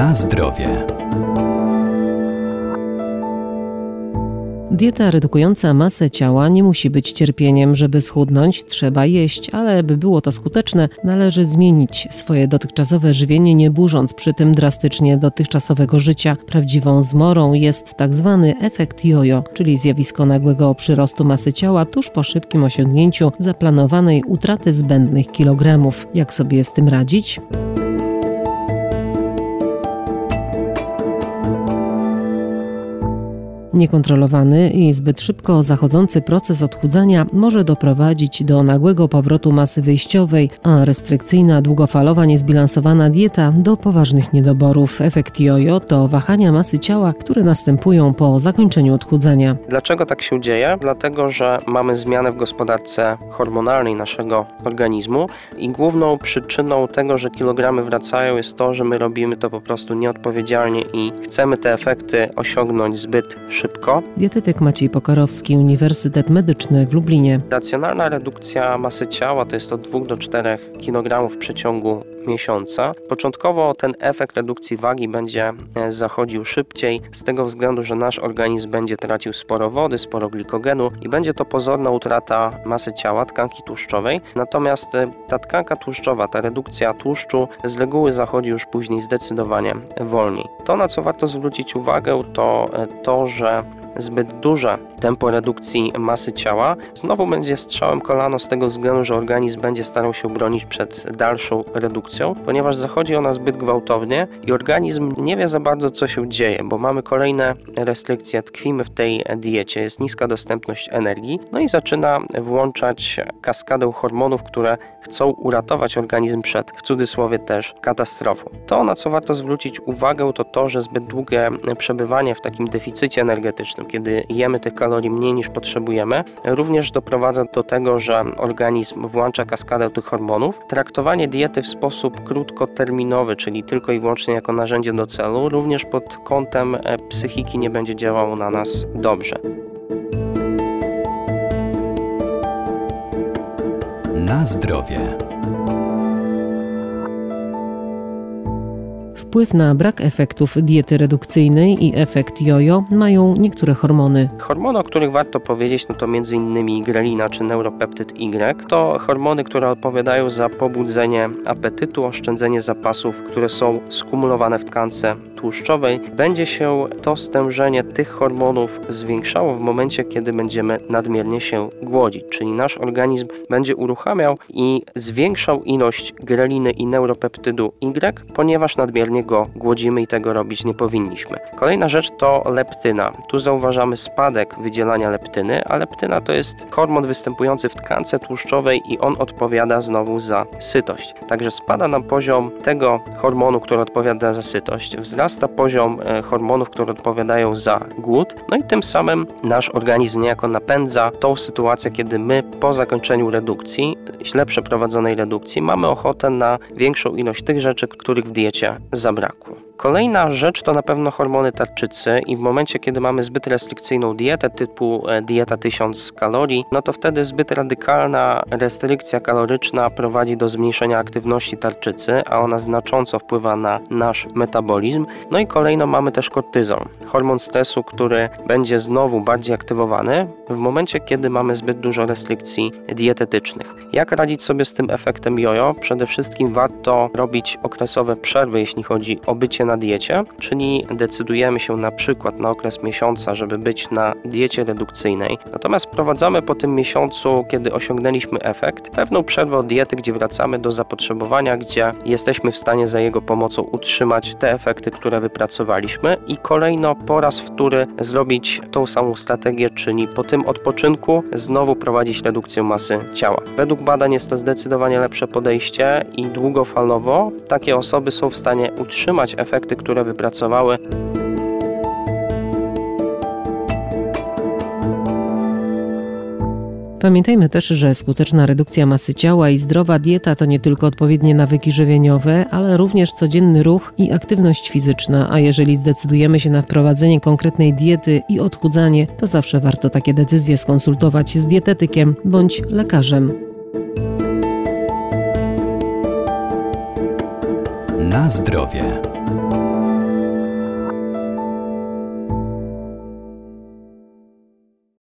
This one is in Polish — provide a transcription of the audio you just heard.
Na zdrowie. Dieta redukująca masę ciała nie musi być cierpieniem. Żeby schudnąć, trzeba jeść, ale by było to skuteczne, należy zmienić swoje dotychczasowe żywienie, nie burząc przy tym drastycznie dotychczasowego życia. Prawdziwą zmorą jest tak zwany efekt jojo, czyli zjawisko nagłego przyrostu masy ciała tuż po szybkim osiągnięciu zaplanowanej utraty zbędnych kilogramów. Jak sobie z tym radzić? Niekontrolowany i zbyt szybko zachodzący proces odchudzania może doprowadzić do nagłego powrotu masy wyjściowej, a restrykcyjna, długofalowa, niezbilansowana dieta do poważnych niedoborów. Efekt jojo to wahania masy ciała, które następują po zakończeniu odchudzania. Dlaczego tak się dzieje? Dlatego, że mamy zmianę w gospodarce hormonalnej naszego organizmu i główną przyczyną tego, że kilogramy wracają jest to, że my robimy to po prostu nieodpowiedzialnie i chcemy te efekty osiągnąć zbyt szybko. Dietetyk Maciej Pokarowski, Uniwersytet Medyczny w Lublinie. Racjonalna redukcja masy ciała to jest od 2 do 4 kg w przeciągu miesiąca. Początkowo ten efekt redukcji wagi będzie e, zachodził szybciej z tego względu, że nasz organizm będzie tracił sporo wody, sporo glikogenu i będzie to pozorna utrata masy ciała, tkanki tłuszczowej. Natomiast e, ta tkanka tłuszczowa, ta redukcja tłuszczu z reguły zachodzi już później zdecydowanie wolniej. To, na co warto zwrócić uwagę, to e, to, że zbyt duże tempo redukcji masy ciała. Znowu będzie strzałem kolano z tego względu, że organizm będzie starał się bronić przed dalszą redukcją, ponieważ zachodzi ona zbyt gwałtownie i organizm nie wie za bardzo co się dzieje, bo mamy kolejne restrykcje, tkwimy w tej diecie, jest niska dostępność energii, no i zaczyna włączać kaskadę hormonów, które chcą uratować organizm przed, w cudzysłowie też, katastrofą. To, na co warto zwrócić uwagę, to to, że zbyt długie przebywanie w takim deficycie energetycznym, kiedy jemy tych kalorii mniej niż potrzebujemy, również doprowadza do tego, że organizm włącza kaskadę tych hormonów. Traktowanie diety w sposób krótkoterminowy, czyli tylko i wyłącznie jako narzędzie do celu, również pod kątem e, psychiki nie będzie działało na nas dobrze. Na zdrowie. Wpływ na brak efektów diety redukcyjnej i efekt jojo mają niektóre hormony. Hormony, o których warto powiedzieć, no to m.in. grelina czy neuropeptyd Y. To hormony, które odpowiadają za pobudzenie apetytu, oszczędzenie zapasów, które są skumulowane w tkance tłuszczowej. Będzie się to stężenie tych hormonów zwiększało w momencie, kiedy będziemy nadmiernie się głodzić, czyli nasz organizm będzie uruchamiał i zwiększał ilość greliny i neuropeptydu Y, ponieważ nadmiernie go głodzimy i tego robić nie powinniśmy. Kolejna rzecz to leptyna. Tu zauważamy spadek wydzielania leptyny, a leptyna to jest hormon występujący w tkance tłuszczowej i on odpowiada znowu za sytość. Także spada nam poziom tego hormonu, który odpowiada za sytość, wzrasta poziom e, hormonów, które odpowiadają za głód, no i tym samym nasz organizm niejako napędza tą sytuację, kiedy my po zakończeniu redukcji, źle przeprowadzonej redukcji, mamy ochotę na większą ilość tych rzeczy, których w diecie zabrakło. Kolejna rzecz to na pewno hormony tarczycy i w momencie, kiedy mamy zbyt restrykcyjną dietę typu e, dieta 1000 kalorii, no to wtedy zbyt radykalna restrykcja kaloryczna prowadzi do zmniejszenia aktywności tarczycy, a ona znacząco wpływa na nasz metabolizm. No i kolejno mamy też kortyzol, hormon stresu, który będzie znowu bardziej aktywowany w momencie, kiedy mamy zbyt dużo restrykcji dietetycznych. Jak radzić sobie z tym efektem jojo? Przede wszystkim warto robić okresowe przerwy, jeśli chodzi o bycie na diecie, czyli decydujemy się na przykład na okres miesiąca, żeby być na diecie redukcyjnej. Natomiast wprowadzamy po tym miesiącu, kiedy osiągnęliśmy efekt, pewną przerwę od diety, gdzie wracamy do zapotrzebowania, gdzie jesteśmy w stanie za jego pomocą utrzymać te efekty, które wypracowaliśmy i kolejno po raz wtóry zrobić tą samą strategię, czyli po tym odpoczynku znowu prowadzić redukcję masy ciała. Według badań jest to zdecydowanie lepsze podejście i długofalowo takie osoby są w stanie utrzymać efekt efekty, które wypracowały. Pamiętajmy też, że skuteczna redukcja masy ciała i zdrowa dieta to nie tylko odpowiednie nawyki żywieniowe, ale również codzienny ruch i aktywność fizyczna. A jeżeli zdecydujemy się na wprowadzenie konkretnej diety i odchudzanie, to zawsze warto takie decyzje skonsultować z dietetykiem bądź lekarzem. Na zdrowie.